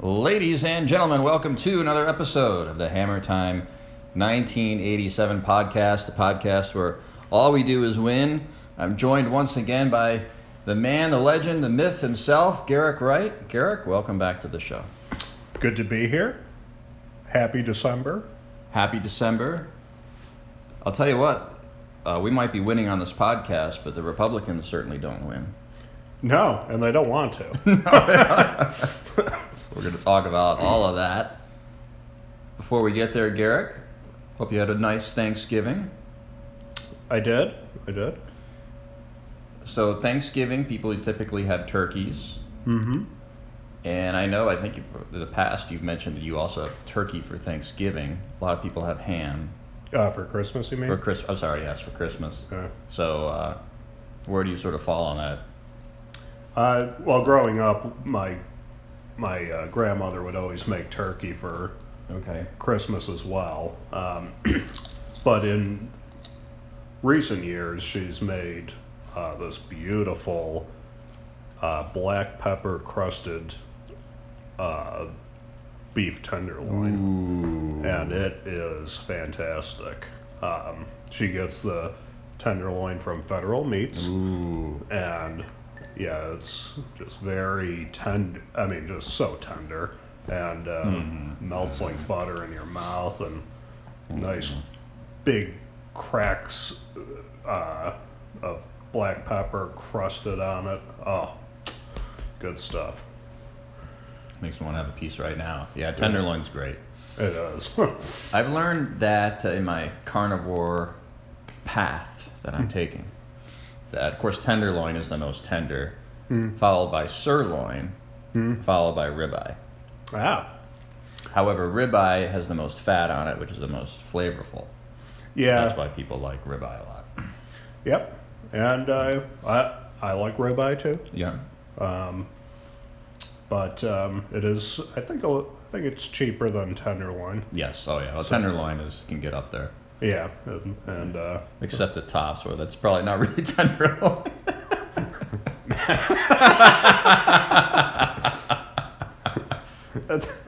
Ladies and gentlemen, welcome to another episode of the Hammer Time 1987 podcast, the podcast where all we do is win. I'm joined once again by the man, the legend, the myth himself, Garrick Wright. Garrick, welcome back to the show. Good to be here. Happy December. Happy December. I'll tell you what, uh, we might be winning on this podcast, but the Republicans certainly don't win. No, and they don't want to. We're going to talk about all of that. Before we get there, Garrick, hope you had a nice Thanksgiving. I did. I did. So, Thanksgiving, people typically have turkeys. Mm-hmm. And I know, I think you, in the past you've mentioned that you also have turkey for Thanksgiving. A lot of people have ham Uh, for Christmas, you mean? for Christmas. I'm sorry, yes, for Christmas. Uh, So, uh, where do you sort of fall on that? Uh, well, growing up, my my uh, grandmother would always make turkey for Okay. Christmas as well. Um, but in recent years, she's made uh, this beautiful uh, black pepper crusted uh, beef tenderloin. and it is fantastic. Um, she gets the tenderloin from Federal Meats, Ooh. and yeah, it's just very tender. I mean, just so tender, and uh, melts like butter in your mouth, and nice big cracks uh, of black pepper crusted on it. Oh, good stuff. Makes me want to have a piece right now. Yeah, tenderloin's great. It is. I've learned that in my carnivore path that I'm taking, that of course tenderloin is the most tender, followed by sirloin, followed by ribeye. Wow. However, ribeye has the most fat on it, which is the most flavorful. yeah. That's why people like ribeye a lot. Yep. And uh, I I like ribeye too, Yeah. Um, but um, it is I think a- I think it's cheaper than tenderloin. Yes. Oh yeah. Well, tenderloin is can get up there, Yeah, and, and uh, except the tops, where that's probably not really tenderloin.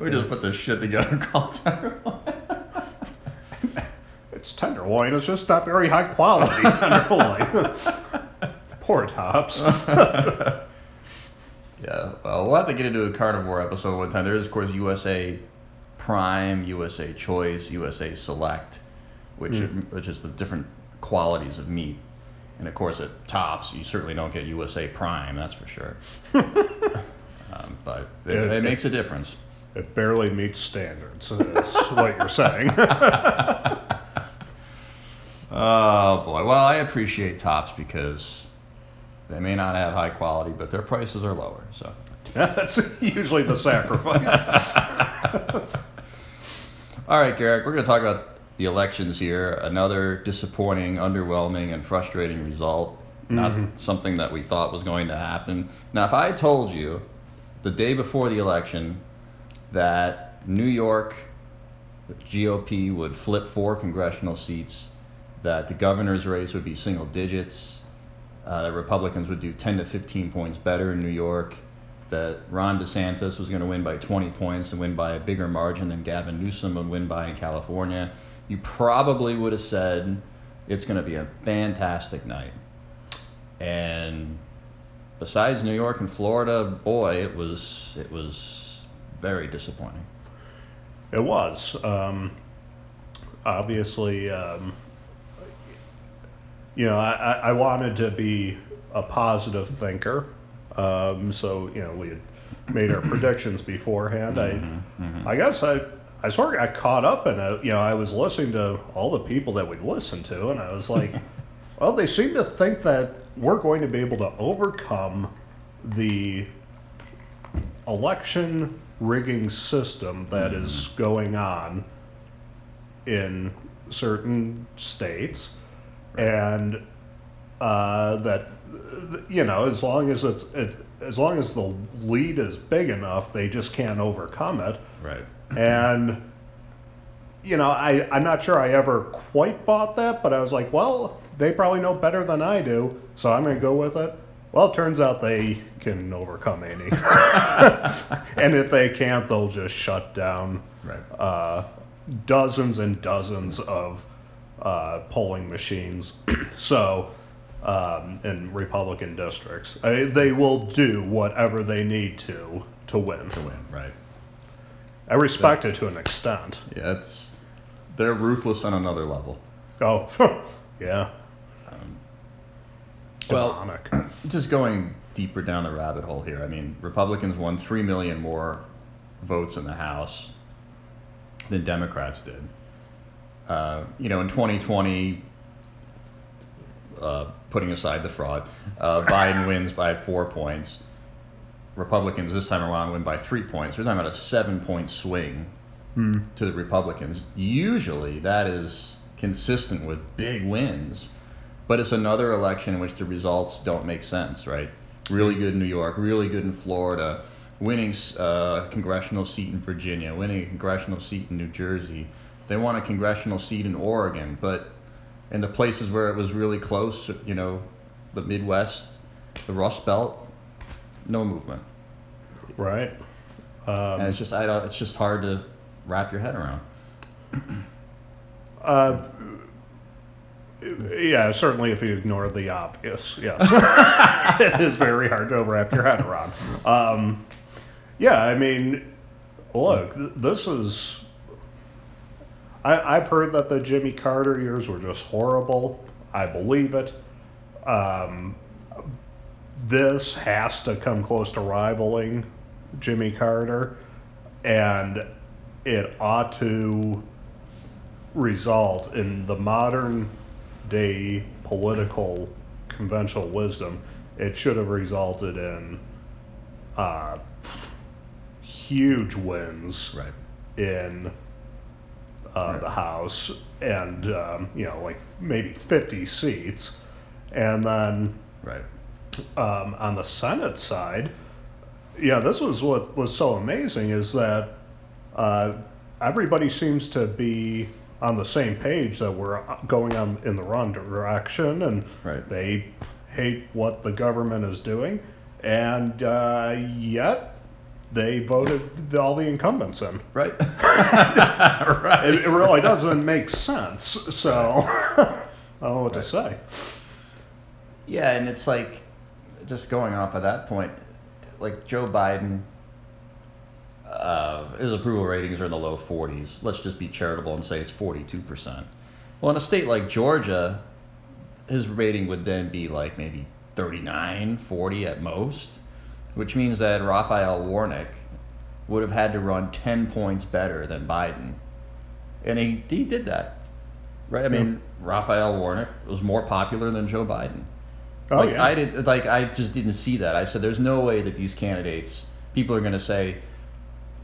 we just put this shit together called tenderloin. it's tenderloin. It's just not very high quality tenderloin. Poor tops. Yeah, well, we'll have to get into a carnivore episode one time. There is, of course, USA Prime, USA Choice, USA Select, which which is the different qualities of meat. And of course, at Tops, you certainly don't get USA Prime. That's for sure. um, but it, Yeah. it makes a difference. It barely meets standards. Is what you're saying. Oh boy. Well, I appreciate Tops because they may not have high quality, but their prices are lower. So. That's usually the sacrifice. All right, Garrick, we're going to talk about the elections here. Another disappointing, underwhelming, and frustrating result. Not something that we thought was going to happen. Now, if I told you the day before the election that New York, the GOP would flip four congressional seats, that the governor's race would be single digits, uh, the Republicans would do 10 to 15 points better in New York, that Ron DeSantis was going to win by 20 points and win by a bigger margin than Gavin Newsom would win by in California, you probably would have said it's going to be a fantastic night. And besides New York and Florida, boy, it was it was very disappointing. It was. Um, obviously, um, you know, I, I I wanted to be a positive thinker. Um, so, you know, we had made our predictions beforehand. I, I guess I, I sort of got caught up in it. You know, I was listening to all the people that we listened to, and I was like, well, they seem to think that we're going to be able to overcome the election rigging system that is going on in certain states, and uh, that you know, as long as it's, it's as long as the lead is big enough, they just can't overcome it. Right. And you know, I I'm not sure I ever quite bought that, but I was like, well, they probably know better than I do, so I'm going to go with it. Well, it turns out they can overcome any. and if they can't, they'll just shut down Right. uh, dozens and dozens of uh, polling machines. so, um, in Republican districts, I, they will do whatever they need to to win. to win. Right. I respect it to an extent. Yeah, it's they're ruthless on another level. Oh, yeah. Well- Just going deeper down the rabbit hole here. I mean, Republicans won three million more votes in the House than Democrats did. Uh, you know, in 2020, uh, putting aside the fraud, uh, Biden wins by four points. Republicans this time around win by three points. We're talking about a seven-point swing to the Republicans. Usually, that is consistent with big wins, but it's another election in which the results don't make sense. Right? Really good in New York, really good in Florida, winning uh, a congressional seat in Virginia, winning a congressional seat in New Jersey. They won a congressional seat in Oregon, but in the places where it was really close, you know, the Midwest, the Rust Belt, no movement. Right. and it's just I don't. It's just hard to wrap your head around. Uh, yeah, certainly if you ignore the obvious, yes. it is very hard to wrap your head around. Um, yeah, I mean, look, this is. I, I've heard that the Jimmy Carter years were just horrible. I believe it. Um, this has to come close to rivaling Jimmy Carter, and it ought to result in the modern day political conventional wisdom. It should have resulted in uh, huge wins Right. in uh, the House and, um, you know, like maybe 50 seats. And then Right. um, on the Senate side, yeah, this was what was so amazing is that uh, everybody seems to be on the same page that we're going on in the wrong direction, and Right. they hate what the government is doing, and uh, yet they voted all the incumbents in. Right. It, it really doesn't make sense. So I don't know what to say. Yeah, and it's like, just going off of that point, like Joe Biden, uh, his approval ratings are in the low 40s. Let's just be charitable and say it's 42%. Well, in a state like Georgia, his rating would then be like maybe 39, 40 at most, which means that Raphael Warnock would have had to run 10 points better than Biden. And he, he did that. Right? I mean, Raphael Warnock was more popular than Joe Biden. Oh like yeah, I did, like I just didn't see that. I said, "There's no way that these candidates, people are going to say,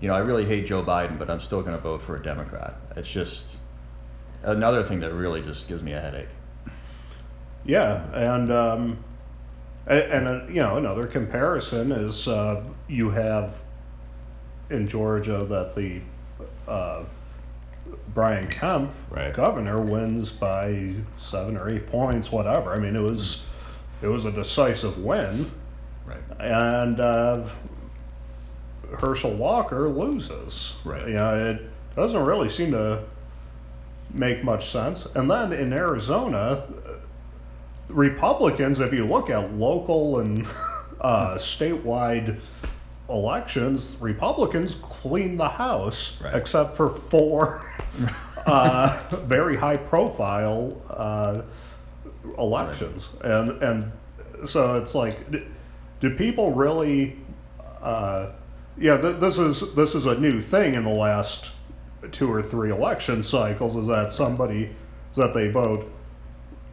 you know, I really hate Joe Biden, but I'm still going to vote for a Democrat." It's just another thing that really just gives me a headache. Yeah, and um, and uh, you know another comparison is uh, you have in Georgia that the uh, Brian Kemp, Right. governor, wins by seven or eight points, whatever. I mean, it was it was a decisive win, Right. and uh, Herschel Walker loses. Right. You know, it doesn't really seem to make much sense. And then in Arizona, Republicans, if you look at local and uh, statewide elections, Republicans clean the House, Right. except for four uh, very high profile uh, elections. And, and so it's like, do people really? Uh, yeah, th- this is this is a new thing in the last two or three election cycles. Is that somebody is that they vote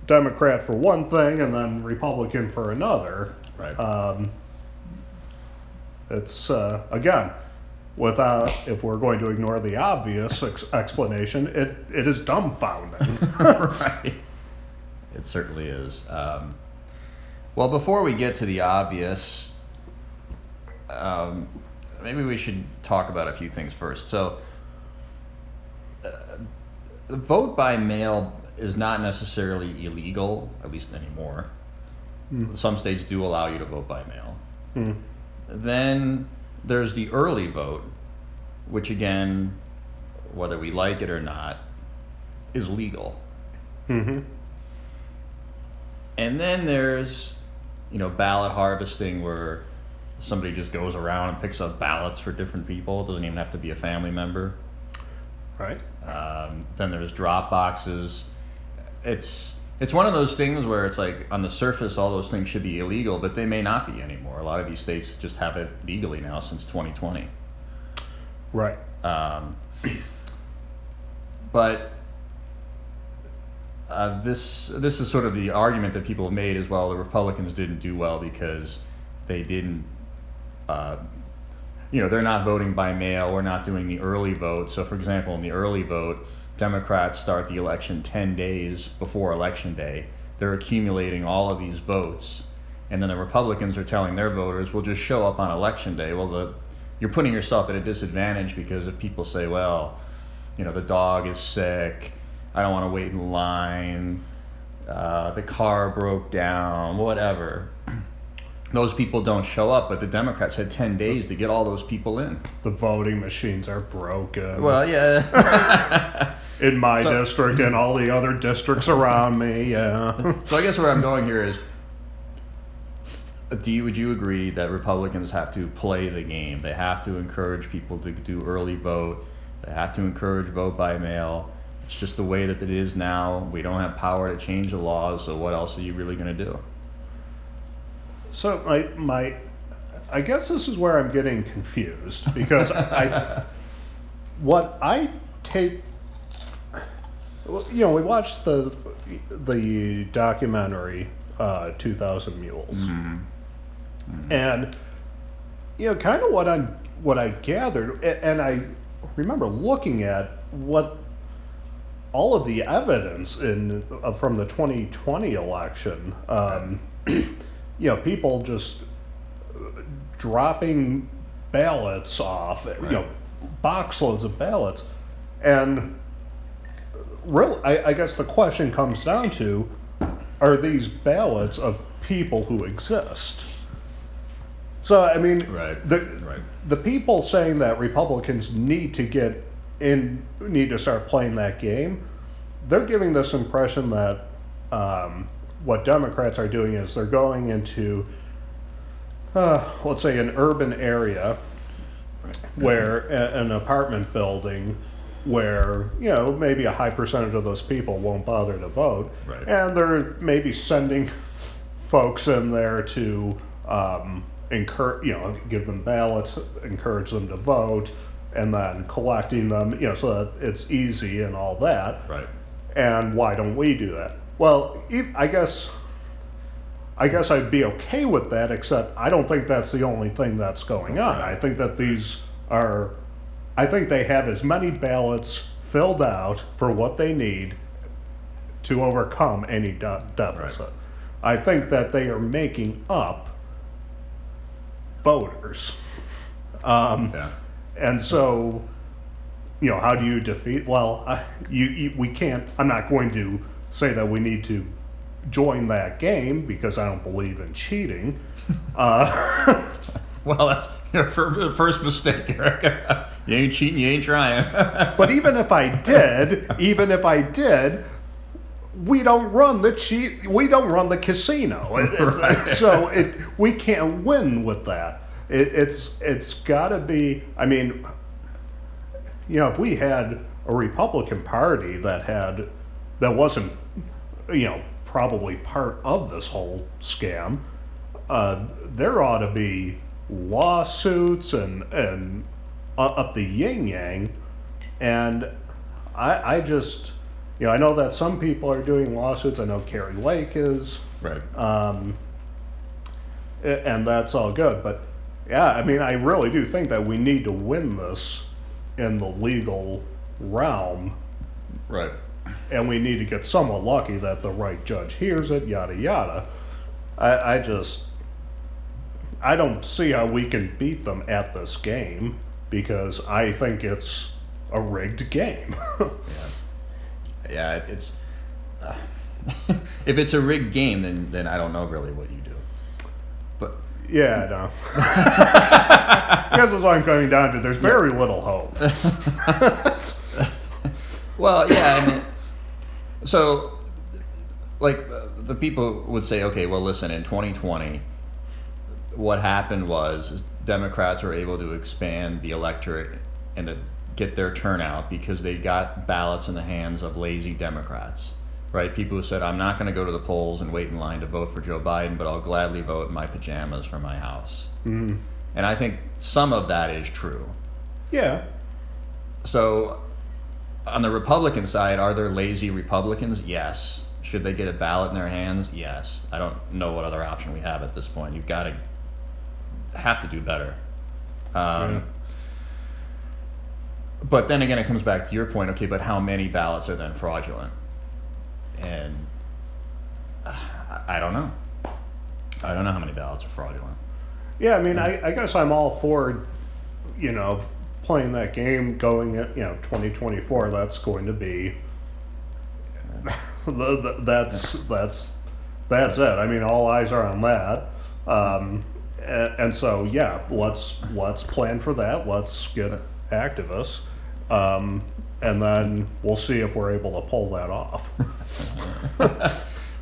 Democrat for one thing and then Republican for another. Right. Um, it's uh, again, without if we're going to ignore the obvious ex- explanation, it it is dumbfounding. right. It certainly is. Um, well, before we get to the obvious, um, maybe we should talk about a few things first. So, uh, the vote by mail is not necessarily illegal, at least anymore. Some states do allow you to vote by mail. Then there's the early vote, which again, whether we like it or not, is legal. Mm-hmm. And then there's, you know, ballot harvesting where somebody just goes around and picks up ballots for different people. It doesn't even have to be a family member. Right. Um, then there's drop boxes. It's it's one of those things where it's like on the surface all those things should be illegal, but they may not be anymore. A lot of these states just have it legally now since 2020. Right. Um, but uh, this this is sort of the argument that people have made as well. The Republicans didn't do well because they didn't. Uh, you know, they're not voting by mail. We're not doing the early vote. So, for example, in the early vote, Democrats start the election 10 days before Election Day. They're accumulating all of these votes. And then the Republicans are telling their voters, we'll just show up on Election Day. Well, the, you're putting yourself at a disadvantage because if people say, well, you know, the dog is sick, I don't want to wait in line, uh, the car broke down, whatever. Those people don't show up, but the Democrats had 10 days to get all those people in. The voting machines are broken. Well, yeah. in my So- district and all the other districts around me, yeah. so I guess where I'm going here is do you, would you agree that Republicans have to play the game? They have to encourage people to do early vote. They have to encourage vote by mail. It's just the way that it is now. We don't have power to change the laws, so what else are you really going to do? So my my, I guess this is where I'm getting confused because I, what I take, well, you know, we watched the the documentary uh, Two Thousand Mules, and you know, kind of what I'm what I gathered, and I remember looking at what all of the evidence in uh, from the 2020 election. Um, you know, people just uh, dropping ballots off, you know, box loads of ballots, and really, I, I guess the question comes down to: Are these ballots of people who exist? So I mean, Right, the right. the people saying that Republicans need to get in, need to start playing that game, they're giving this impression that um, what Democrats are doing is they're going into, uh, let's say, an urban area where a, an apartment building where you know maybe a high percentage of those people won't bother to vote Right. and they're maybe sending folks in there to um, encourage you know give them ballots encourage them to vote and then collecting them you know so that it's easy and all that Right. and why don't we do that? Well, I guess I guess I'd be okay with that, except I don't think that's the only thing that's going on. I think that these are, I think they have as many ballots filled out for what they need to overcome any de- deficit. I think that they are making up voters. Um, Yeah. And so, you know, how do you defeat? Well, I, you, you we can't. I'm not going to say that we need to join that game because I don't believe in cheating. Uh, Well, that's your first mistake, Eric. you ain't cheating, you ain't trying. but even if I did, even if I did, we don't run the cheat. We don't run the casino. It's- So it we can't win with that. It, it's it's got to be. I mean, you know, if we had a Republican Party that had that wasn't, you know, probably part of this whole scam, uh, there ought to be lawsuits and and uh, up the yin yang, and I I just you know I know that some people are doing lawsuits. I know Kari Lake is right. um, and that's all good. But yeah, I mean, I really do think that we need to win this in the legal realm, Right. and we need to get somewhat lucky that the right judge hears it. Yada yada. I, I just, I don't see how we can beat them at this game because I think it's a rigged game. Yeah, it- it's. Uh, if it's a rigged game, then then I don't know really what you. Yeah, no. I guess that's what I'm coming down to. There's very little hope. Well, yeah, I mean, so like uh, the people would say, okay, well, listen, in 2020, what happened was Democrats were able to expand the electorate and to get their turnout because they got ballots in the hands of lazy Democrats, right? People who said, I'm not going to go to the polls and wait in line to vote for Joe Biden, but I'll gladly vote in my pajamas from my house. Mhm. And I think some of that is true. Yeah. So, on the Republican side, are there lazy Republicans? Yes. Should they get a ballot in their hands? Yes. I don't know what other option we have at this point. You've got to have to do better. Um, Yeah. But then again, it comes back to your point. Okay, but how many ballots are then fraudulent? And uh, I don't know. I don't know how many ballots are fraudulent. Yeah, I mean, I, I guess I'm all for, you know, playing that game going at, you know, 2024. That's going to be. that's that's that's it. I mean, all eyes are on that. Um, and, and so yeah, let's let's plan for that. Let's get activists, um, and then we'll see if we're able to pull that off.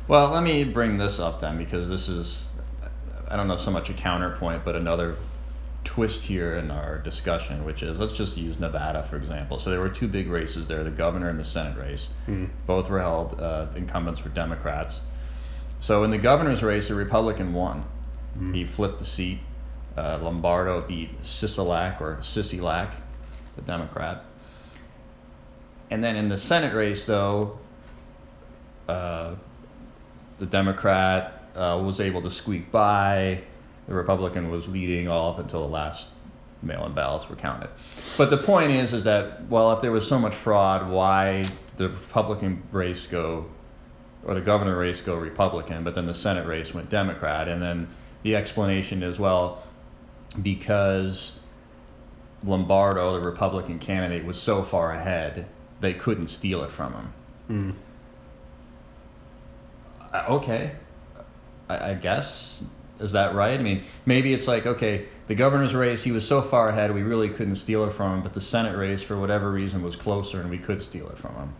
Well, let me bring this up then because this is, I don't know so much a counterpoint, but another twist here in our discussion, which is let's just use Nevada for example. So there were two big races there, the governor and the Senate race. Both were held, uh, incumbents were Democrats. So in the governor's race, a Republican won. He flipped the seat. Uh, Lombardo beat Sisolak or Sisilak, the Democrat. And then in the Senate race, though, uh, the Democrat uh, was able to squeak by. The Republican was leading all up until the last mail-in ballots were counted. But the point is, is that well, if there was so much fraud, why the Republican race go, or the governor race go Republican, but then the Senate race went Democrat? And then the explanation is well, because Lombardo, the Republican candidate, was so far ahead, they couldn't steal it from him. Uh, okay, I, I guess is that right? I mean, maybe it's like okay, the governor's race he was so far ahead we really couldn't steal it from him, but the Senate race for whatever reason was closer and we could steal it from him.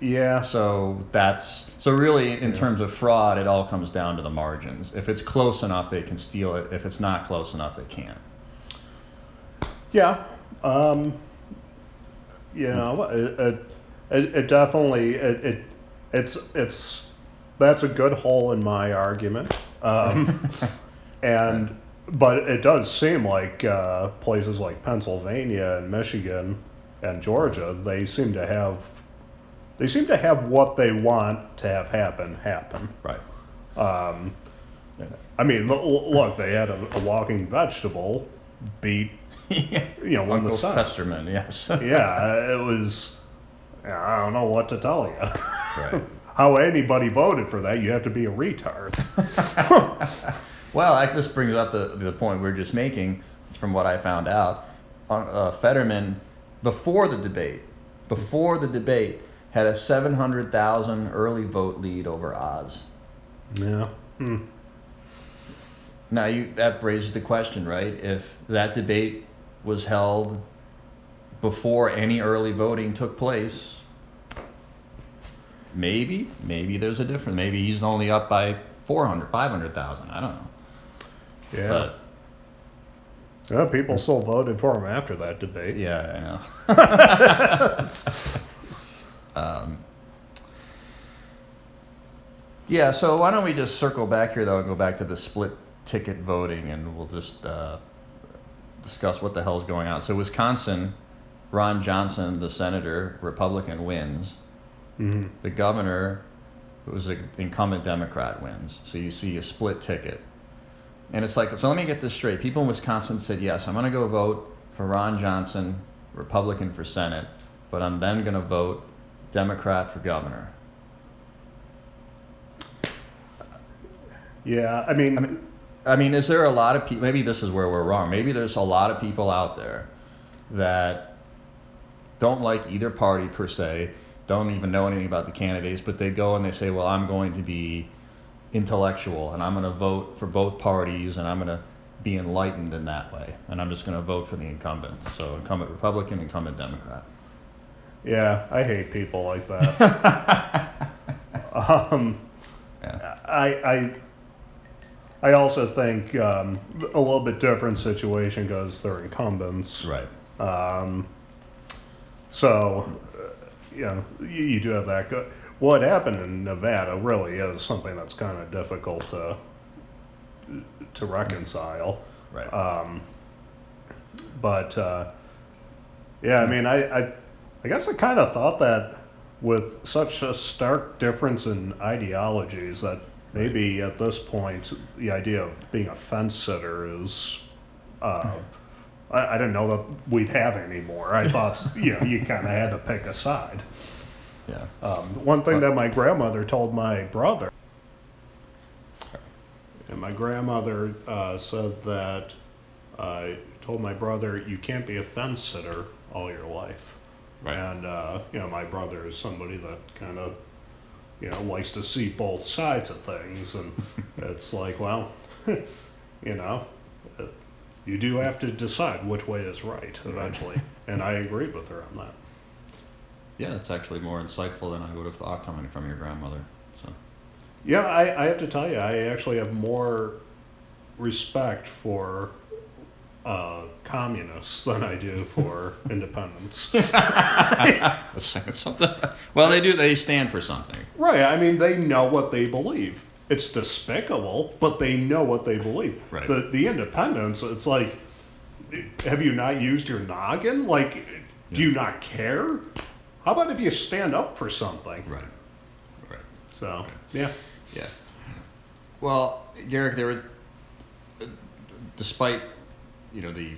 Yeah. So that's so really in terms of fraud, it all comes down to the margins. If it's close enough, they can steal it. If it's not close enough, they can't. Yeah, um, you know, it, it, it, it definitely it, it it's it's that's a good hole in my argument, um, and but it does seem like uh, places like Pennsylvania and Michigan and Georgia they seem to have they seem to have what they want to have happen happen. Right. Um, I mean, lo- lo- look, they had a, a walking vegetable beat, you know, won Uncle Senate. Festerman, yes. Yeah, it was. I don't know what to tell you. right. How anybody voted for that? You have to be a retard. Well, I, this brings up the, the point we are just making from what I found out. Uh, Fetterman, before the debate, before the debate, had a 700,000 early vote lead over Oz. Yeah. Hmm. Now, you, that raises the question, right? If that debate was held before any early voting took place, maybe, maybe there's a difference. Maybe he's only up by 400, 500,000. I don't know. Yeah. But yeah. People still voted for him after that debate. Yeah, I know. um, yeah, so why don't we just circle back here, though, and go back to the split ticket voting, and we'll just uh, discuss what the hell's going on. So, Wisconsin, Ron Johnson, the senator, Republican, wins. hmm The governor, who was an incumbent Democrat, wins. So, you see a split ticket. And it's like, so let me get this straight. People in Wisconsin said, yes, I'm going to go vote for Ron Johnson, Republican for Senate, but I'm then going to vote Democrat for governor. Yeah. I mean, I mean, is there a lot of people, maybe this is where we're wrong. Maybe there's a lot of people out there that don't like either party per se, don't even know anything about the candidates, but they go and they say, well, I'm going to be intellectual and I'm going to vote for both parties and I'm going to be enlightened in that way. And I'm just going to vote for the incumbent. So incumbent Republican, incumbent Democrat. Yeah, I hate people like that. um, Yeah. I, I, I also think um, a little bit different situation because they're incumbents. Right. Um, so, uh, you know, you, you do have that. Go- what happened in Nevada really is something that's kind of difficult to to reconcile. Right. Um, but uh, yeah, I mean, I, I, I guess I kind of thought that with such a stark difference in ideologies that maybe at this point the idea of being a fence sitter is. Uh, I, I didn't know that we'd have anymore. I thought you know you kind of had to pick a side. yeah. Um, one thing that my grandmother told my brother, and my grandmother uh, said that I told my brother, you can't be a fence sitter all your life. Right. And, uh, you know, my brother is somebody that kind of, you know, likes to see both sides of things. And it's like, well, you know, it, you do have to decide which way is right eventually. and I agreed with her on that. Yeah, that's actually more insightful than I would have thought coming from your grandmother. So. Yeah, I, I have to tell you, I actually have more respect for uh, communists than I do for independents. That's saying something. Well, they do. They stand for something. right, I mean, they know what they believe. It's despicable, but they know what they believe. Right. The, the independents, it's like, have you not used your noggin? Like, do you not care? How about if you stand up for something? Right. Right. So, yeah. Yeah. Well, Garrick, there was, despite you know the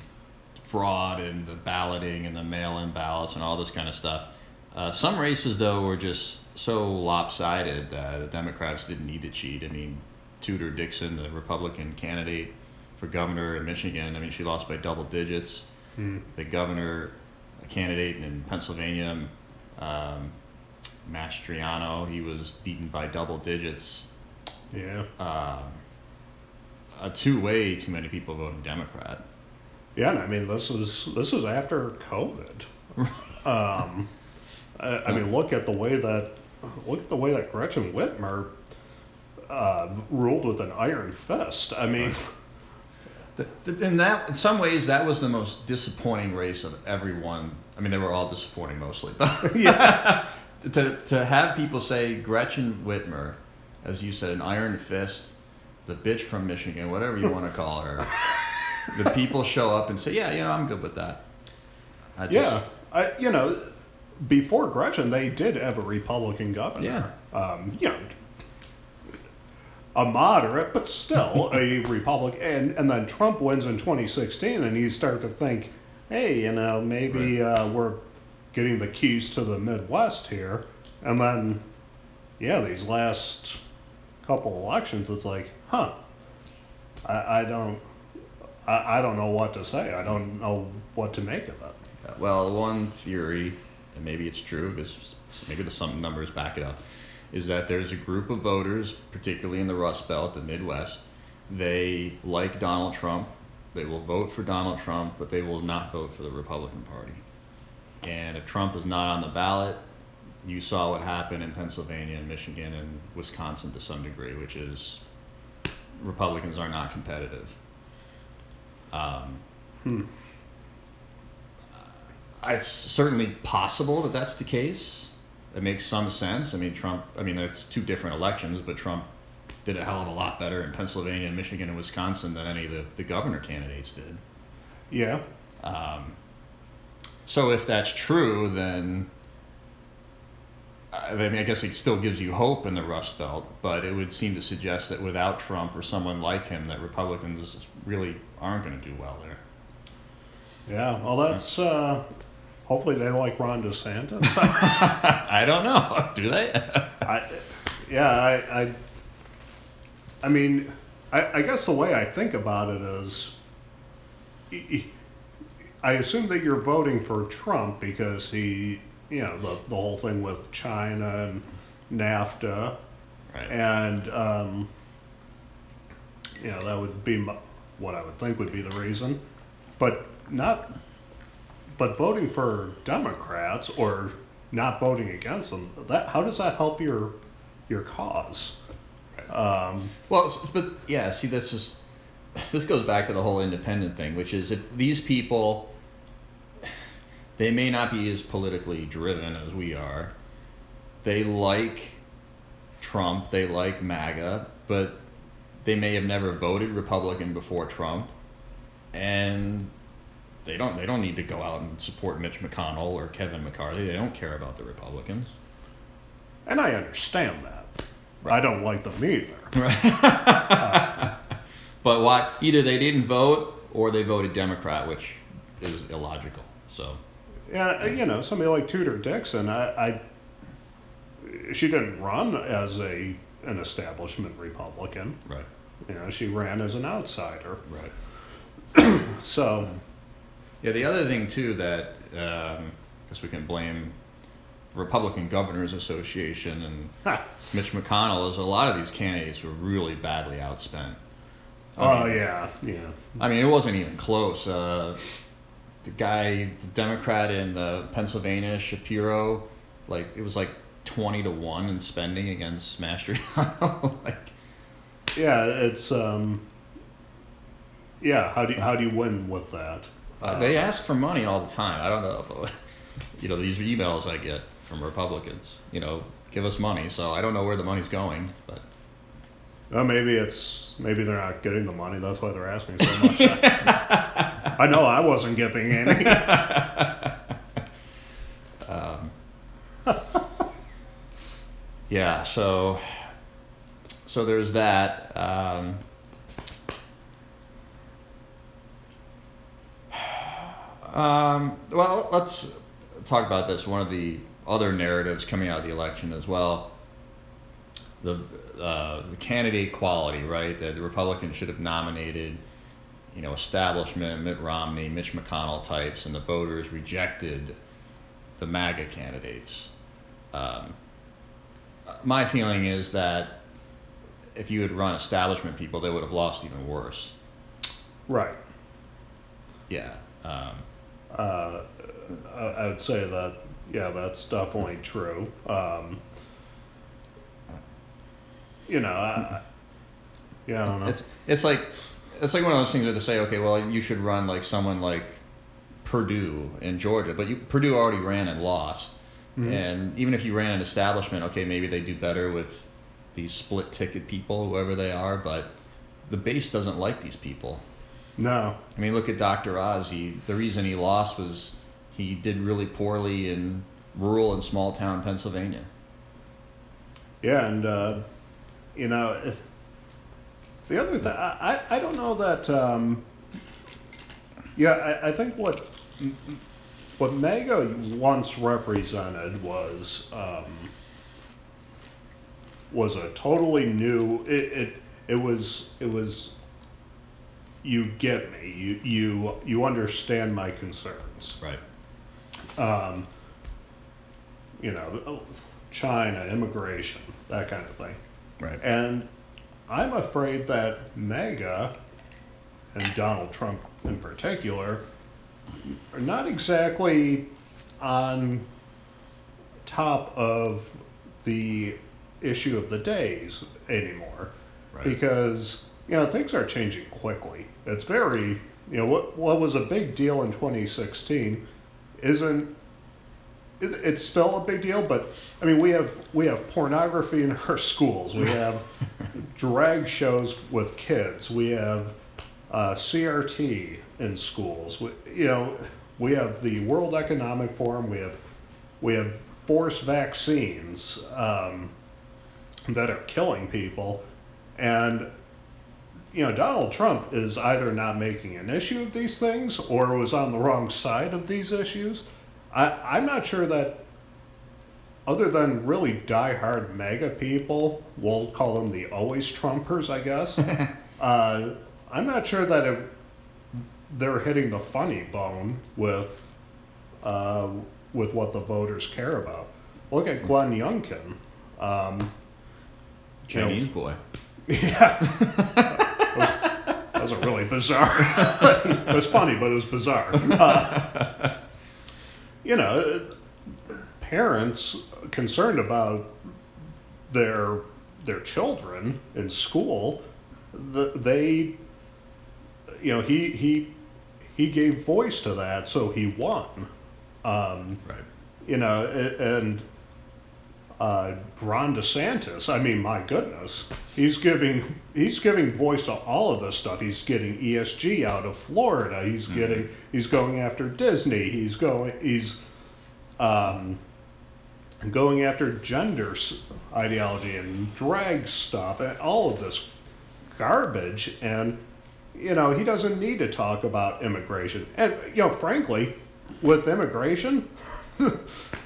fraud and the balloting and the mail-in ballots and all this kind of stuff, uh, some races though were just so lopsided that the Democrats didn't need to cheat. I mean, Tudor Dixon, the Republican candidate for governor in Michigan, I mean, she lost by double digits. The governor candidate in Pennsylvania, um, Mastriano, he was beaten by double digits Yeah. uh, a two way too many people voting Democrat. Yeah, I mean this is this is after COVID. um, I, I mean, look at the way that look at the way that Gretchen Whitmer uh, ruled with an iron fist. I mean, In that, in some ways, that was the most disappointing race of everyone. I mean, they were all disappointing mostly, but yeah, to to have people say Gretchen Whitmer, as you said, an iron fist, the bitch from Michigan, whatever you want to call her, the people show up and say, yeah, you know, I'm good with that. I just- yeah. I you know, before Gretchen, they did have a Republican governor. Yeah. Um, you know, a moderate, but still a Republican. And, and then Trump wins in 2016, and you start to think, hey, you know, maybe uh, we're getting the keys to the Midwest here. And then, yeah, these last couple elections, it's like, huh, I, I don't. I, I don't know what to say. I don't know what to make of it. Well, one theory, and maybe it's true because maybe the some numbers back it up, is that there's a group of voters, particularly in the Rust Belt, the Midwest, they like Donald Trump. They will vote for Donald Trump, but they will not vote for the Republican Party. And if Trump is not on the ballot, you saw what happened in Pennsylvania and Michigan and Wisconsin to some degree, which is Republicans are not competitive. Um, it's certainly possible that that's the case. It makes some sense. I mean, Trump, I mean, it's two different elections, but Trump did a hell of a lot better in Pennsylvania, Michigan, and Wisconsin than any of the, the governor candidates did. Yeah. So if that's true, then I mean, I guess it still gives you hope in the Rust Belt, but it would seem to suggest that without Trump or someone like him, that Republicans really aren't going to do well there. Yeah, well, that's uh, hopefully they like Ron DeSantis. I don't know. Do they? I, yeah, I, I, I mean, I, I guess the way I think about it is, I assume that you're voting for Trump because he, you know, the the whole thing with China and NAFTA, right. and um, you know, that would be my, what I would think would be the reason. But not, but voting for Democrats or not voting against them, that, how does that help your, your cause? Um, Well, but yeah, see, this is this goes back to the whole independent thing, which is if these people they may not be as politically driven as we are. They like Trump, they like MAGA, but they may have never voted Republican before Trump, and they don't they don't need to go out and support Mitch McConnell or Kevin McCarthy. They don't care about the Republicans. and I understand that. I don't like them either. But why? Either they didn't vote or they voted Democrat, which is illogical. So Yeah, you know, somebody like Tudor Dixon, I, I she didn't run as a an establishment Republican. right, You know, she ran as an outsider. right. So, Yeah, the other thing too that um, I guess we can blame Republican Governors Association and Mitch McConnell is a lot of these candidates were really badly outspent. oh yeah, yeah. I mean, it wasn't even close. Uh, the guy, the Democrat in the Pennsylvania, Shapiro, like it was like twenty to one in spending against Mastriano. like, Yeah, it's um yeah, how do you, how do you win with that? uh, they ask for money all the time. I don't know. If, you know, these emails I get from Republicans. You know, give us money. So I don't know where the money's going, but Well, maybe it's maybe they're not getting the money. That's why they're asking so much. I know I wasn't giving any. yeah. So, so there's that. Um, Um, well, let's talk about this. One of the other narratives coming out of the election as well. The uh, the candidate quality, right? That the Republicans should have nominated, you know, establishment, Mitt Romney, Mitch McConnell types, and the voters rejected the MAGA candidates. Um, my feeling is that if you had run establishment people, they would have lost even worse. right. Yeah. Um, Uh, I, would say that yeah, that's definitely true. Um, you know, I, yeah, I don't know. It's it's like it's like one of those things where they say, okay, well, you should run like someone like Perdue in Georgia, but you Perdue already ran and lost, and even if you ran an establishment, okay, maybe they do better with these split ticket people, whoever they are, but the base doesn't like these people. no, I mean, look at Dr. Oz. He, the reason he lost was he did really poorly in rural and small town Pennsylvania. yeah, and uh, you know, the other thing, I, I, don't know that. Um, yeah, I, I think what what MAGA once represented was um, was a totally new. It, it it was it was. You get me. You you you understand my concerns. Right. Um, you know, China, immigration, that kind of thing. Right. And I'm afraid that MAGA and Donald Trump in particular are not exactly on top of the issue of the days anymore Right. because you know things are changing quickly. It's very you know what what was a big deal in 2016 isn't it's still a big deal, but I mean, we have we have pornography in our schools. We have drag shows with kids. We have uh, CRT in schools. We, you know, we have the World Economic Forum. We have we have forced vaccines um, that are killing people, and you know, Donald Trump is either not making an issue of these things or was on the wrong side of these issues. I, I'm not sure that, other than really die-hard MAGA people, we'll call them the always Trumpers, I guess. uh, I'm not sure that it, they're hitting the funny bone with, uh, with what the voters care about. Look at Glenn Youngkin. Um, you know, Chinese boy. yeah. That was a really bizarre. it was funny, but it was bizarre. Uh, you know, parents concerned about their their children in school, the, they, you know, he he he gave voice to that, so he won. Um, Right. you know, and uh, Ron DeSantis. I mean, my goodness, he's giving he's giving voice to all of this stuff. He's getting ESG out of Florida. He's getting he's going after Disney. He's going he's um, going after gender ideology and drag stuff and all of this garbage. And you know, he doesn't need to talk about immigration. And you know, frankly, with immigration,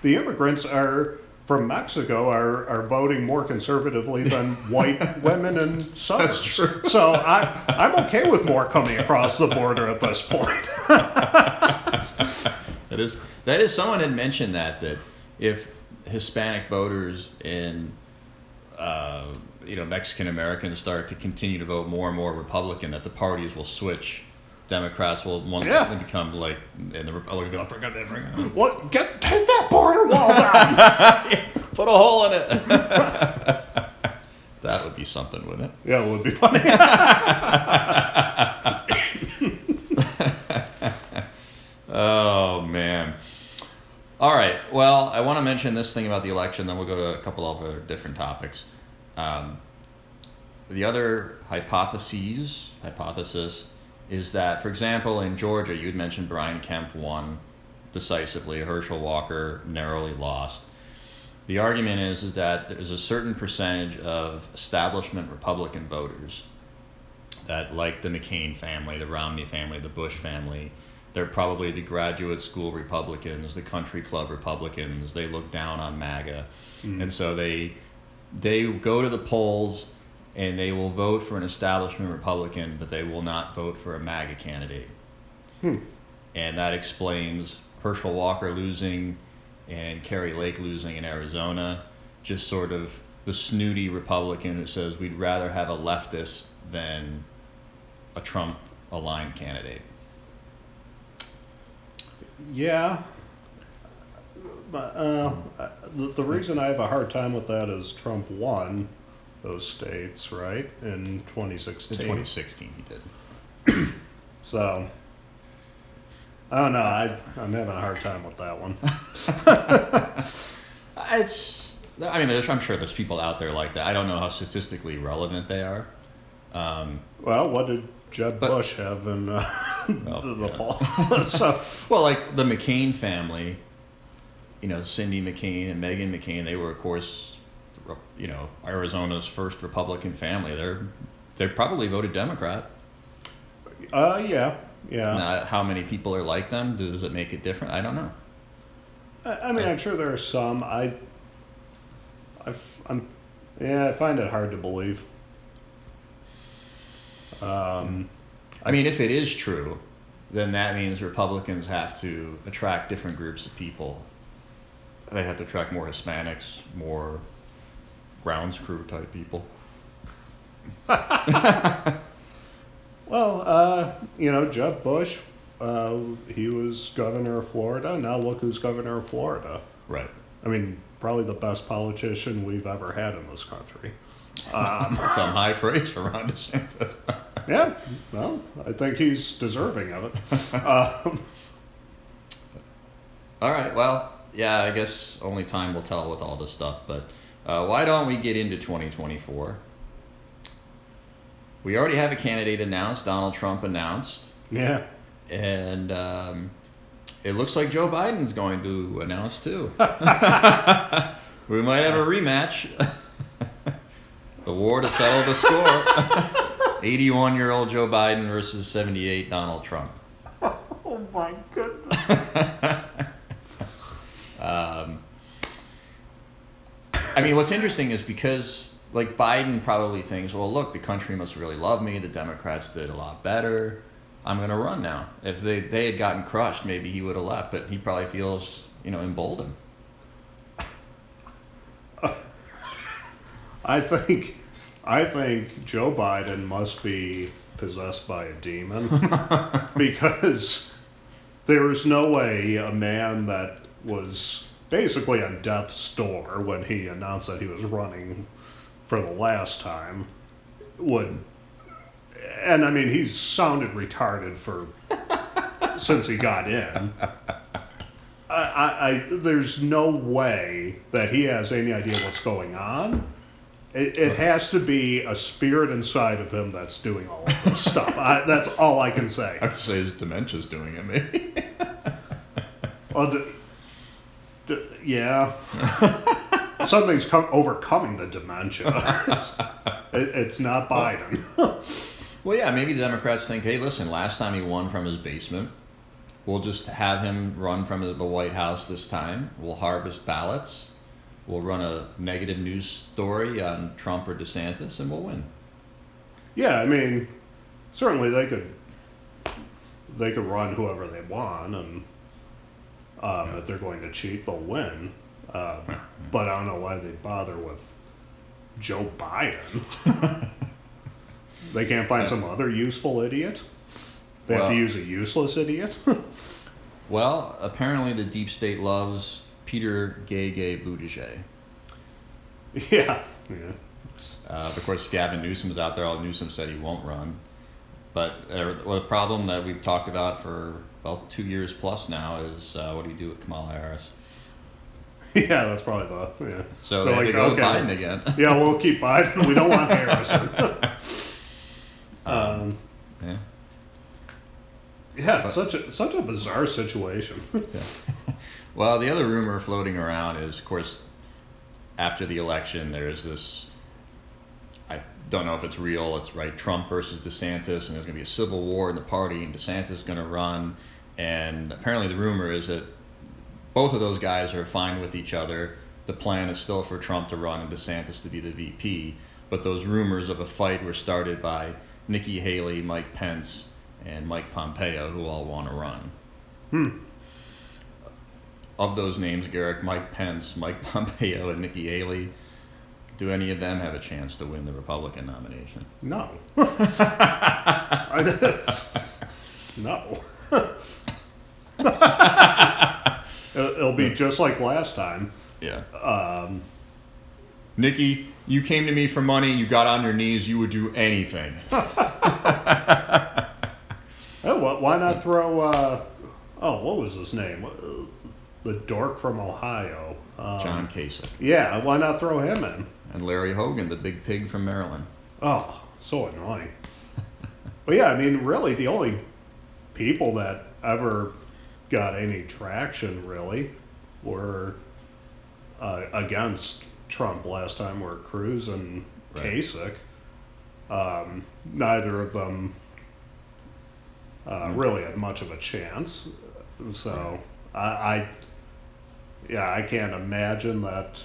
the immigrants are from Mexico are, are voting more conservatively than white women in suburbs. true. So I I'm okay with more coming across the border at this point. That is that is someone had mentioned that that if Hispanic voters in uh, you know Mexican Americans start to continue to vote more and more Republican, that the parties will switch. Democrats will want Yeah. to become like, and the Republicans will bring it, bring it. What get take that border wall down? Put a hole in it. that would be something, wouldn't it? yeah, it would be funny. Oh man. All right. Well, I want to mention this thing about the election, then we'll go to a couple of other different topics. Um, the other hypotheses, hypothesis, is that, for example, in Georgia, you'd mentioned Brian Kemp won decisively, Herschel Walker narrowly lost. The argument is, is that there's a certain percentage of establishment Republican voters that, like the McCain family, the Romney family, the Bush family, they're probably the graduate school Republicans, the country club Republicans. They look down on MAGA, mm-hmm. and so they they go to the polls and they will vote for an establishment Republican, but they will not vote for a MAGA candidate. And that explains Herschel Walker losing and Kari Lake losing in Arizona. Just sort of the snooty Republican who says we'd rather have a leftist than a Trump aligned candidate. Yeah. But uh, the, the reason I have a hard time with that is Trump won those states, right, in In 2016. 2016, he did. So, I don't know. I, I'm having a hard time with that one. It's. I mean, there's, I'm sure there's people out there like that. I don't know how statistically relevant they are. Um, Well, what did Jeb But- Bush have in uh, Well, the, the yeah. poll? so, well, like the McCain family, you know, Cindy McCain and Meghan McCain, they were, of course, you know, Arizona's first Republican family. They're they probably voted Democrat. uh, yeah, yeah. Now, how many people are like them? Does it make it different? I don't know. I, I mean, I'm sure there are some. I, I, am yeah, I find it hard to believe. Um, I mean, if it is true, then that means Republicans have to attract different groups of people. They have to attract more Hispanics, more grounds crew type people. well, uh, you know, Jeb Bush, uh, he was governor of Florida. Now look who's governor of Florida. Right. I mean, probably the best politician we've ever had in this country. Some high praise for Ron DeSantis. Yeah, well, I think he's deserving of it. Um, All right. Well, yeah. I guess only time will tell with all this stuff. But uh, why don't we get into 2024? We already have a candidate announced. Donald Trump announced. yeah. And um, it looks like Joe Biden's going to announce too. we might have a rematch. the war to settle the score. 81 year old Joe Biden versus 78 Donald Trump. Oh my goodness. I mean, what's interesting is because, like, Biden probably thinks, well, look, the country must really love me. The Democrats did a lot better. I'm going to run now. If they, they had gotten crushed, maybe he would have left, but he probably feels, you know, emboldened. I think, I think Joe Biden must be possessed by a demon because there is no way a man that was basically on death's door when he announced that he was running for the last time would and I mean he's sounded retarded for since he got in. I, I, I there's no way that he has any idea what's going on. It, it has to be a spirit inside of him that's doing all of this stuff. I, that's all I can say. I'd say his dementia's doing it, maybe. Uh, well, d- yeah, something's com- overcoming the dementia. it's, it, it's not Biden. well, yeah, maybe the Democrats think, hey, listen, last time he won from his basement, we'll just have him run from the White House this time. We'll harvest ballots. We'll run a negative news story on Trump or DeSantis, and we'll win. Yeah, I mean, certainly they could they could run whoever they want, and um, if they're going to cheat, they'll win. Uh, but I don't know why they bother with Joe Biden. they can't find some other useful idiot. They have to use a useless idiot. Well, apparently the deep state loves Peter Gay Gay Buttigieg. yeah, yeah. Uh, of course, Gavin Newsom's out there. All Newsom said he won't run. But uh, the problem that we've talked about for well two years plus now is uh, what do you do with Kamala Harris? Yeah, that's probably the yeah. So They're they like, go okay, Biden again. Yeah, we'll keep Biden. We don't want Harris. um, yeah. yeah, it's such a such a bizarre situation. yeah. Well, the other rumor floating around is, of course, after the election, there's this. Don't know if it's real. It's right, Trump versus DeSantis, and there's going to be a civil war in the party, and DeSantis is going to run. And apparently, the rumor is that both of those guys are fine with each other. The plan is still for Trump to run and DeSantis to be the VP. But those rumors of a fight were started by Nikki Haley, Mike Pence, and Mike Pompeo, who all want to run hmm. of those names, Garrick, Mike Pence, Mike Pompeo, and Nikki Haley, do any of them have a chance to win the Republican nomination? No. No. It'll be just like last time. Yeah. Um, Nikki, you came to me for money. You got on your knees. You would do anything. Oh, wh- why not throw? Uh, oh, what was his name? Uh, The dork from Ohio. Um, John Kasich Yeah, why not throw him in? And Larry Hogan, the big pig from Maryland. Oh, so annoying. but yeah, I mean, really, the only people that ever got any traction really were uh, against Trump last time were Cruz and Right. Kasich. Um, neither of them uh, really had much of a chance. So I, I, yeah, I can't imagine that.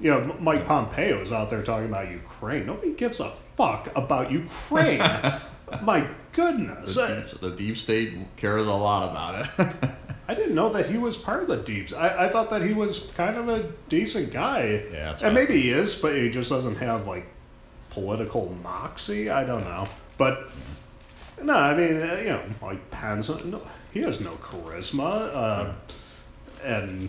You know, Mike Pompeo is out there talking about Ukraine. Nobody gives a fuck about Ukraine. My goodness. The deep, the deep state cares a lot about it. I didn't know that he was part of the Deeps. I, I thought that he was kind of a decent guy. Yeah, and maybe he is, but he just doesn't have like political moxie. I don't know. But no, I mean, uh, you know, like Pence, no, he has no charisma. Uh, and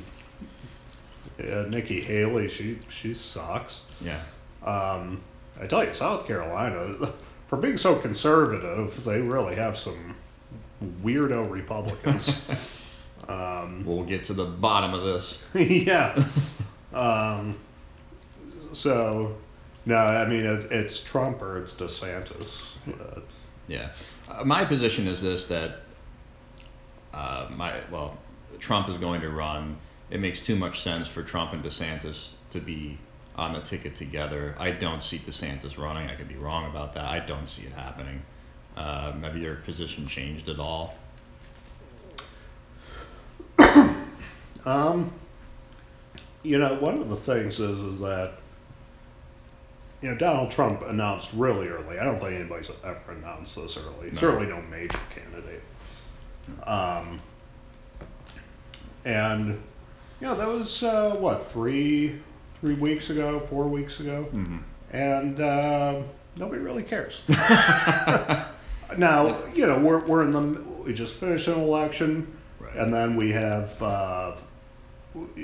yeah, Nikki Haley, she she sucks. yeah. Um, I tell you, South Carolina, for being so conservative, they really have some weirdo Republicans. We'll get to the bottom of this. yeah. Um, so, no, I mean, it, it's Trump or it's DeSantis. Uh, Yeah, uh, my position is this: that uh, my well, Trump is going to run. It makes too much sense for Trump and DeSantis to be on the ticket together. I don't see DeSantis running. I could be wrong about that. I don't see it happening. Uh, maybe your position changed at all. you know, one of the things is, is that, you know, Donald Trump announced really early. I don't think anybody's ever announced this early. No. Certainly no major candidate. Um, and, know, that was, uh, what, three, three weeks ago, four weeks ago? Mm-hmm. And uh, nobody really cares. now, you know, we're, we're in the, we just finished an election, Right. and then we have, uh,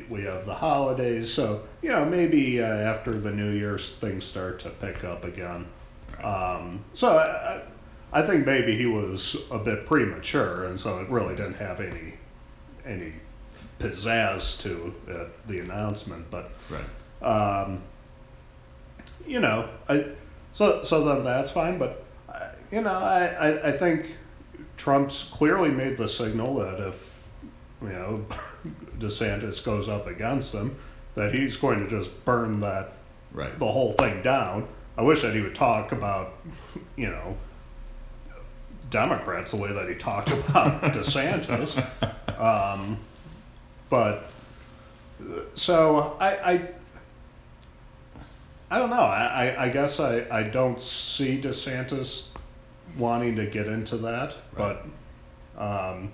we- have the holidays, so, you know, maybe uh, after the New Year's, things start to pick up again. Um, so I, I I think maybe he was a bit premature, and so it really didn't have any, any pizzazz to uh, the announcement, but Right. um, you know, I so so then that's fine. But uh, you know, I, I I think Trump's clearly made the signal that if you know DeSantis goes up against him, that he's going to just burn that Right. the whole thing down. I wish that he would talk about you know. Democrats the way that he talked about DeSantis, um, but so I, I I don't know. I, I, I guess I, I don't see DeSantis wanting to get into that, but um,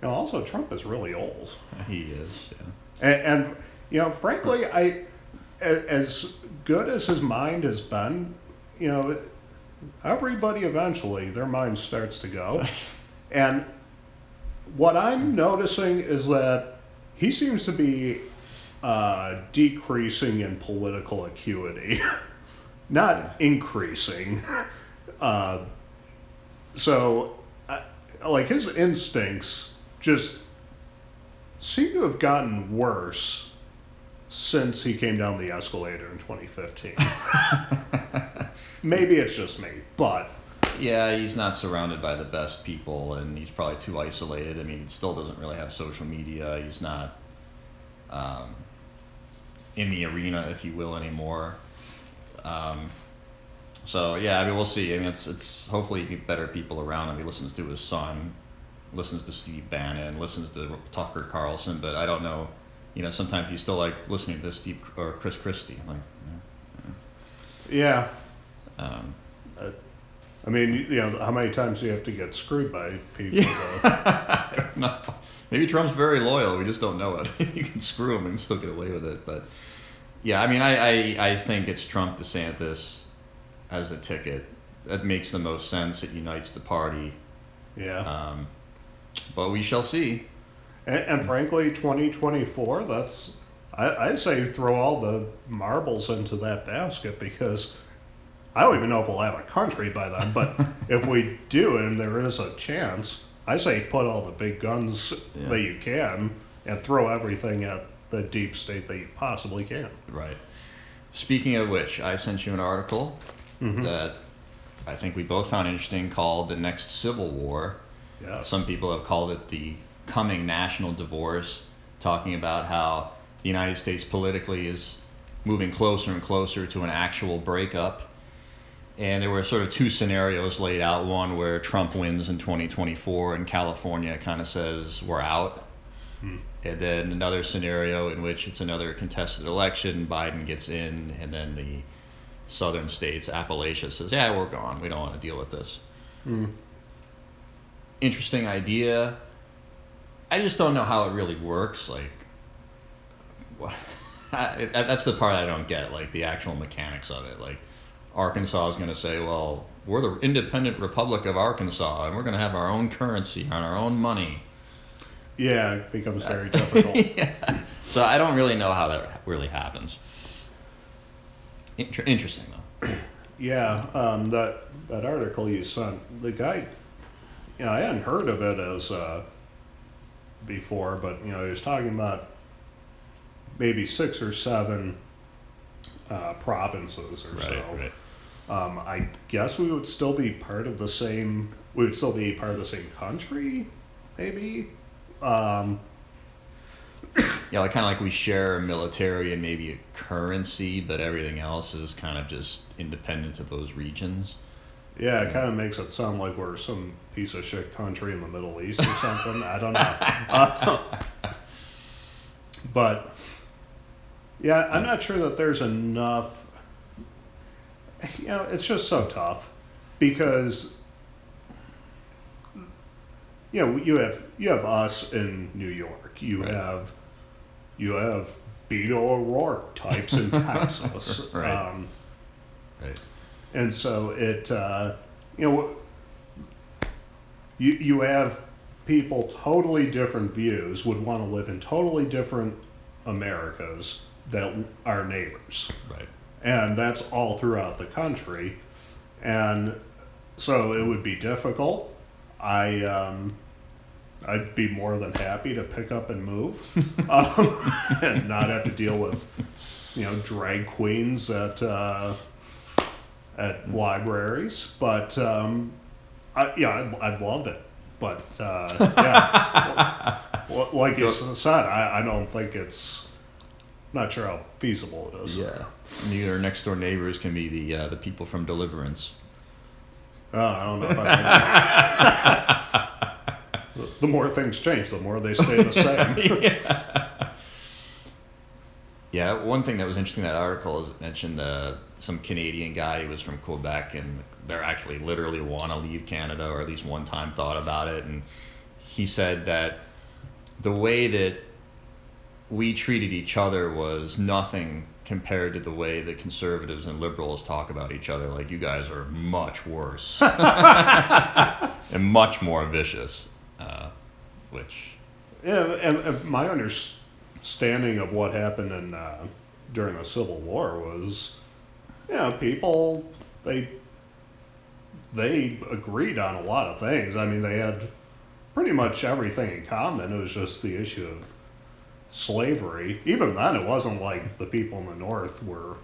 you know, also Trump is really old, He is. Yeah. and, and you know, frankly, I as good as his mind has been, you know, everybody eventually their mind starts to go, and what I'm noticing is that he seems to be uh, decreasing in political acuity, not increasing. Uh, so, uh, like his instincts just seem to have gotten worse since he came down the escalator in 2015. Maybe it's just me, but Yeah, he's not surrounded by the best people, and he's probably too isolated. I mean, he still doesn't really have social media. He's not um, in the arena, if you will, anymore. Um, so yeah, I mean, we'll see. I mean, it's it's hopefully he better people around him. He listens to his son, listens to Steve Bannon, listens to Tucker Carlson, but I don't know. You know, sometimes he's still like listening to Steve or Chris Christie. Like, yeah. you know, um, I mean, you know, how many times do you have to get screwed by people? to- no. Maybe Trump's very loyal. We just don't know it. you can screw him and still get away with it. But yeah, I mean, I, I, I think it's Trump DeSantis as a ticket. That makes the most sense. It unites the party. yeah. Um, but we shall see. And, and frankly, 2024, that's, I, I say throw all the marbles into that basket because I don't even know if we'll have a country by then. But if we do, and there is a chance, I say put all the big guns Yeah. that you can and throw everything at the deep state that you possibly can. Right. Speaking of which, I sent you an article mm-hmm. that I think we both found interesting called The Next Civil War. Yes. Some people have called it the coming national divorce, talking about how the United States politically is moving closer and closer to an actual breakup. And there were sort of two scenarios laid out one where Trump wins in 2024 and California kind of says, we're out. Hmm. And then another scenario in which it's another contested election, Biden gets in, and then the southern states, Appalachia, says, yeah, we're gone. We don't want to deal with this hmm. interesting idea. I just don't know how it really works. Like, wha- I, that's the part I don't get. Like the actual mechanics of it. Like, Arkansas is going to say, "Well, we're the independent Republic of Arkansas, and we're going to have our own currency and our own money." Yeah, it becomes very difficult. So I don't really know how that really happens. Inter- interesting though. Yeah, um, that that article you sent, the guy, you know, I hadn't heard of it as uh, before, but you know, he was talking about maybe six or seven uh, provinces or so. Um, I guess we would still be part of the same. We would still be part of the same country, maybe. Um, Yeah, like kind of like we share a military and maybe a currency, but everything else is kind of just independent of those regions. yeah, it kind of makes it sound like we're some piece of shit country in the Middle East or something. I don't know. Uh, but yeah, I'm not sure that there's enough. You know, it's just so tough because you know you have you have us in New York. You Right. have you have Beto O'Rourke types in Texas. Right. Um, Right. and so it uh, you know you you have people totally different views would want to live in totally different Americas that are neighbors Right. and that's all throughout the country. And so it would be difficult. I um, I'd be more than happy to pick up and move, um, and not have to deal with you know drag queens at uh, at libraries. But um, I, yeah, I'd, I'd love it. But uh, yeah, well, like you said, I, I don't think it's not sure how feasible it is. Yeah. Neither next door neighbors can be the uh, the people from Deliverance. Oh, I don't know if I can. the more things change, the more they stay the same. Yeah, yeah. one thing that was interesting in that article is it mentioned uh, some Canadian guy who was from Quebec and they're actually literally want to leave Canada or at least one time thought about it. And he said that the way that we treated each other was nothing compared to the way the conservatives and liberals talk about each other. Like, you guys are much worse and much more vicious, uh, which, Yeah, and, and my understanding of what happened in uh, during the Civil War was, you know, people they they agreed on a lot of things. I mean, they had pretty much everything in common. It was just the issue of slavery. Even then, it wasn't like the people in the North were,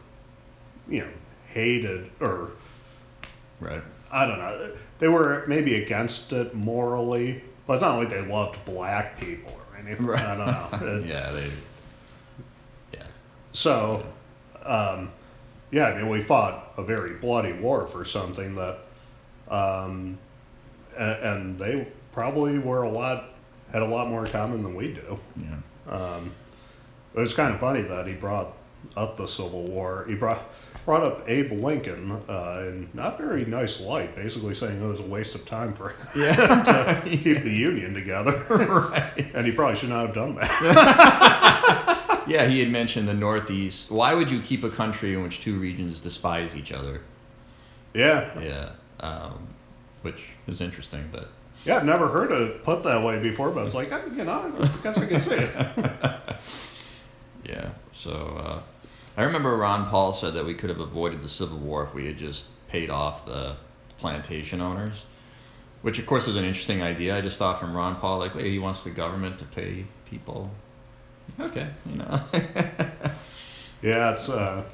you know, hated or right. I don't know. They were maybe against it morally, but it's not like they loved black people or anything. I don't know. It- Yeah, they, yeah. So, um, yeah, I mean, we fought a very bloody war for something that, um, and, and they probably were a lot, had a lot more common than we do. Yeah. Um, it was kind of funny that he brought up the Civil War. He brought brought up Abe Lincoln uh, in not very nice light, basically saying it was a waste of time for him to keep the Union together. right. and he probably should not have done that. Yeah, he had mentioned the Northeast. Why would you keep a country in which two regions despise each other? yeah, Yeah, um, which is interesting, but yeah, I've never heard it put that way before, but it's like I- you know, I guess I can see it. yeah. So uh, I remember Ron Paul said that we could have avoided the Civil War if we had just paid off the plantation owners, which of course is an interesting idea. I just thought from Ron Paul, like, wait, he wants the government to pay people. Okay, you know. Yeah, it's uh,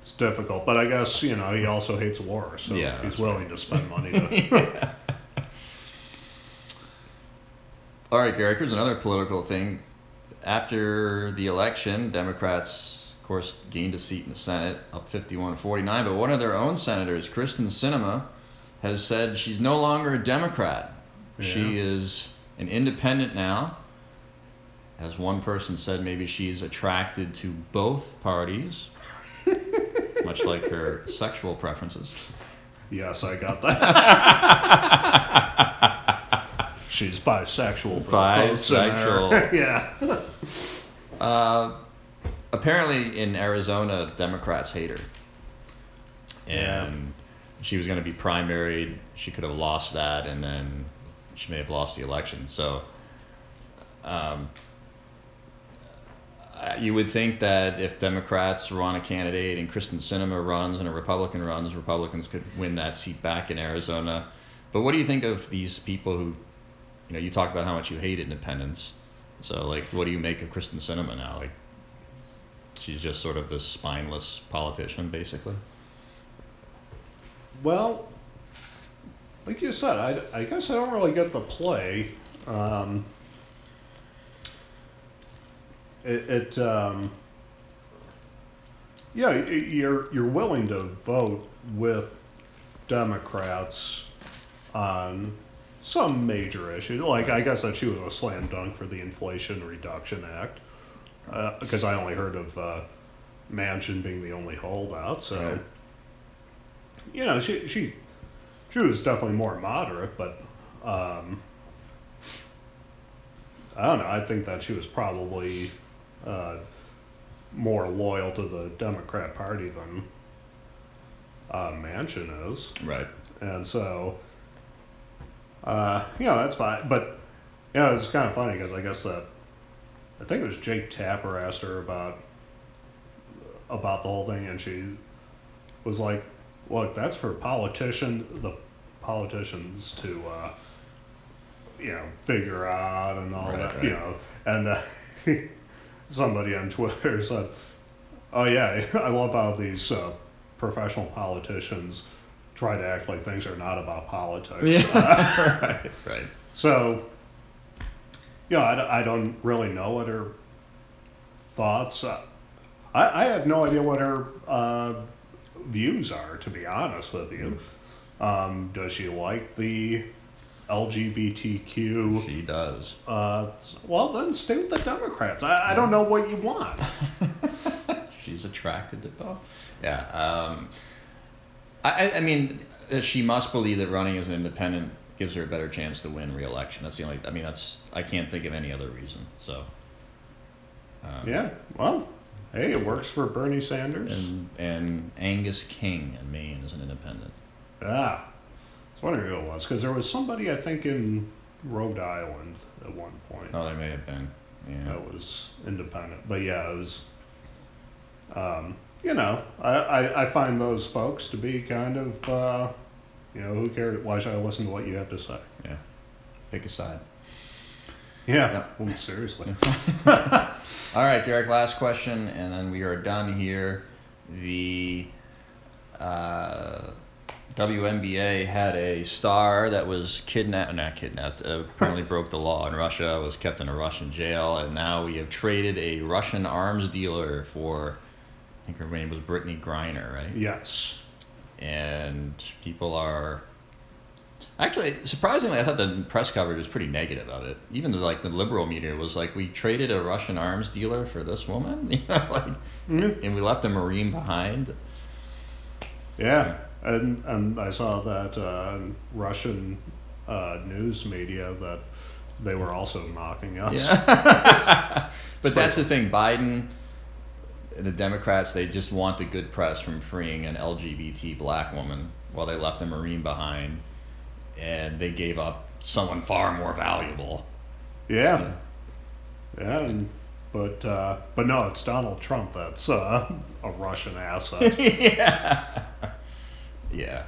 it's difficult, but I guess you know he also hates war, so Yeah, he's willing to spend money. To, All right, Gary, here's another political thing. After the election, Democrats, of course, gained a seat in the Senate, up 51 to 49, but one of their own senators, Kyrsten Sinema, has said she's no longer a Democrat. She is an independent now. As one person said, maybe she's attracted to both parties, much like her sexual preferences. yes, I got that. She's bisexual for the folks in there. yeah. Uh, apparently, in Arizona, Democrats hate her. And she was going to be primaried. She could have lost that, and then she may have lost the election. So, um, you would think that if Democrats run a candidate and Kyrsten Sinema runs and a Republican runs, Republicans could win that seat back in Arizona. But what do you think of these people who, you know, you talked about how much you hate independence. So, like, what do you make of Kyrsten Sinema now? Like, she's just sort of this spineless politician, basically. Well, like you said, I, I guess I don't really get the play. Um, it, it um, yeah, y- you're you're willing to vote with Democrats on some major issue. Like I guess that she was a slam dunk for the Inflation Reduction Act because I only heard of uh, Manchin being the only holdout. So Right. you know, she she she was definitely more moderate, but um, I don't know. I think that she was probably uh, more loyal to the Democrat Party than uh, Manchin is. Right. And so, uh, you know, that's fine. But, yeah, it's kind of funny because I guess that, I think it was Jake Tapper asked her about, about the whole thing, and she was like, look, that's for politician, the politicians to, uh, you know, figure out and all Right, that, right. you know. And uh, somebody on Twitter said, oh, yeah, I love how these uh, professional politicians try to act like things are not about politics. right. Right. So, you know, I don't really know what her thoughts. Uh, I, I have no idea what her uh, views are, to be honest with you. Um, does she like the LGBTQ? She does. Uh, well, then stay with the Democrats. I, I don't know what you want. She's attracted to both. Yeah. Um, I, I- mean, uh, she must believe that running as an independent gives her a better chance to win re-election. That's the only. I mean, that's. I can't think of any other reason. So. Um, Yeah, well, hey, it works for Bernie Sanders. And, and Angus King in Maine as an independent. Ah, I was wondering who it was because there was somebody I think in Rhode Island at one point Oh, there may have been. Yeah. that was independent. But yeah, it was. Um, you know, I, I, I find those folks to be kind of, uh, you know, who cares? Why should I listen to what you have to say? Yeah. Pick a side. Yeah, well, seriously. All right, Derek. Last question, and then we are done here. The uh, WNBA had a star that was kidnapped, not kidnapped, uh, apparently broke the law in Russia, was kept in a Russian jail, and now we have traded a Russian arms dealer for, think her name was Brittney Griner, right? Yes. and people are actually surprisingly i thought the press coverage was pretty negative of it even the, like the liberal media was like we traded a russian arms dealer for this woman you know like Mhm. and we left a marine behind Yeah, and and I saw that uh, Russian uh, news media that they were also mocking us. yeah but that's the thing biden the democrats they just want the good press from freeing an lgbt black woman while they left a marine behind and they gave up someone far more valuable Yeah, yeah, and, but uh, but no, it's Donald Trump that's uh, a Russian asset. yeah. Yeah.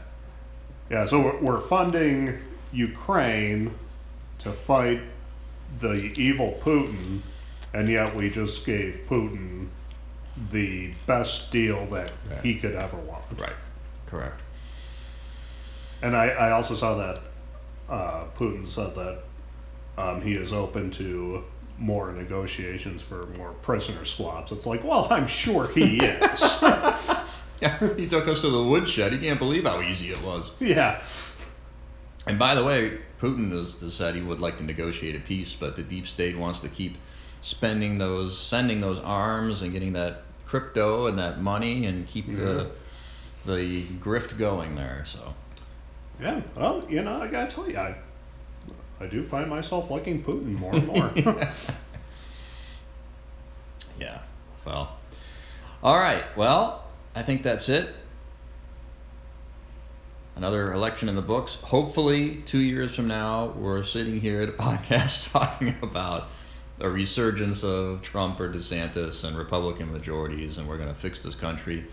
yeah, so we're, we're funding Ukraine to fight the evil Putin, and yet we just gave Putin the best deal that Right. he could ever want. Right. Correct. And I, I also saw that uh, Putin said that um, he is open to more negotiations for more prisoner swaps. It's like, well, I'm sure he is. Yeah. He took us to the woodshed. He can't believe how easy it was. yeah. And by the way, Putin has, has said he would like to negotiate a peace, but the deep state wants to keep spending those, sending those arms, and getting that crypto and that money, and keep the mm-hmm. the grift going there. So. Yeah. Well, you know, I gotta tell you, I, I do find myself liking Putin more and more. Yeah. Well. All right. Well, I think that's it. Another election in the books. Hopefully, two years from now, we're sitting here at a podcast talking about a resurgence of Trump or DeSantis and Republican majorities, and we're going to fix this country.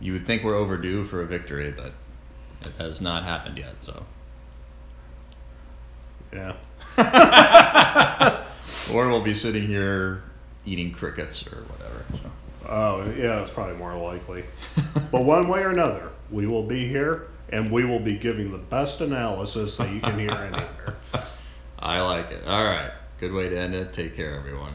You would think we're overdue for a victory, but it has not happened yet. So, yeah. or we'll be sitting here eating crickets or whatever. So. Oh, yeah, it's probably more likely. but one way or another, we will be here and we will be giving the best analysis that you can hear anywhere. I like it. All right. Good way to end it. Take care, everyone.